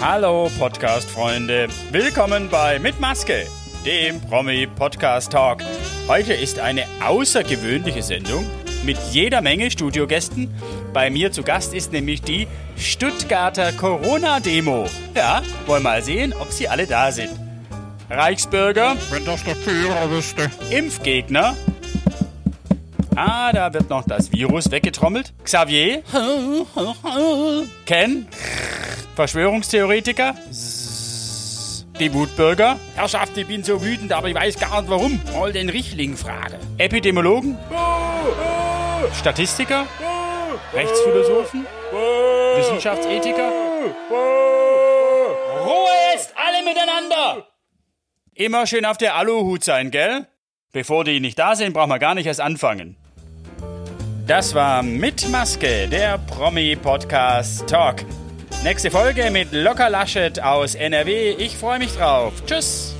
Hallo Podcast-Freunde, willkommen bei Mit Maske, dem Promi-Podcast-Talk. Heute ist eine außergewöhnliche Sendung mit jeder Menge Studiogästen. Bei mir zu Gast ist nämlich die Stuttgarter Corona-Demo. Ja, wollen mal sehen, ob sie alle da sind. Reichsbürger, Wenn das der Führer wüsste. Impfgegner. Ah, da wird noch das Virus weggetrommelt. Xavier. Ken. Verschwörungstheoretiker. Die Wutbürger. Herrschaft, ich bin so wütend, aber ich weiß gar nicht warum. Mal den Richling frage. Epidemiologen. Statistiker. Rechtsphilosophen. Wissenschaftsethiker. Ruhe jetzt, alle miteinander! Immer schön auf der Aluhut sein, gell? Bevor die nicht da sind, brauchen wir gar nicht erst anfangen. Das war Mit Maske, der Promi-Podcast Talk. Nächste Folge mit Locker Laschet aus NRW. Ich freue mich drauf. Tschüss.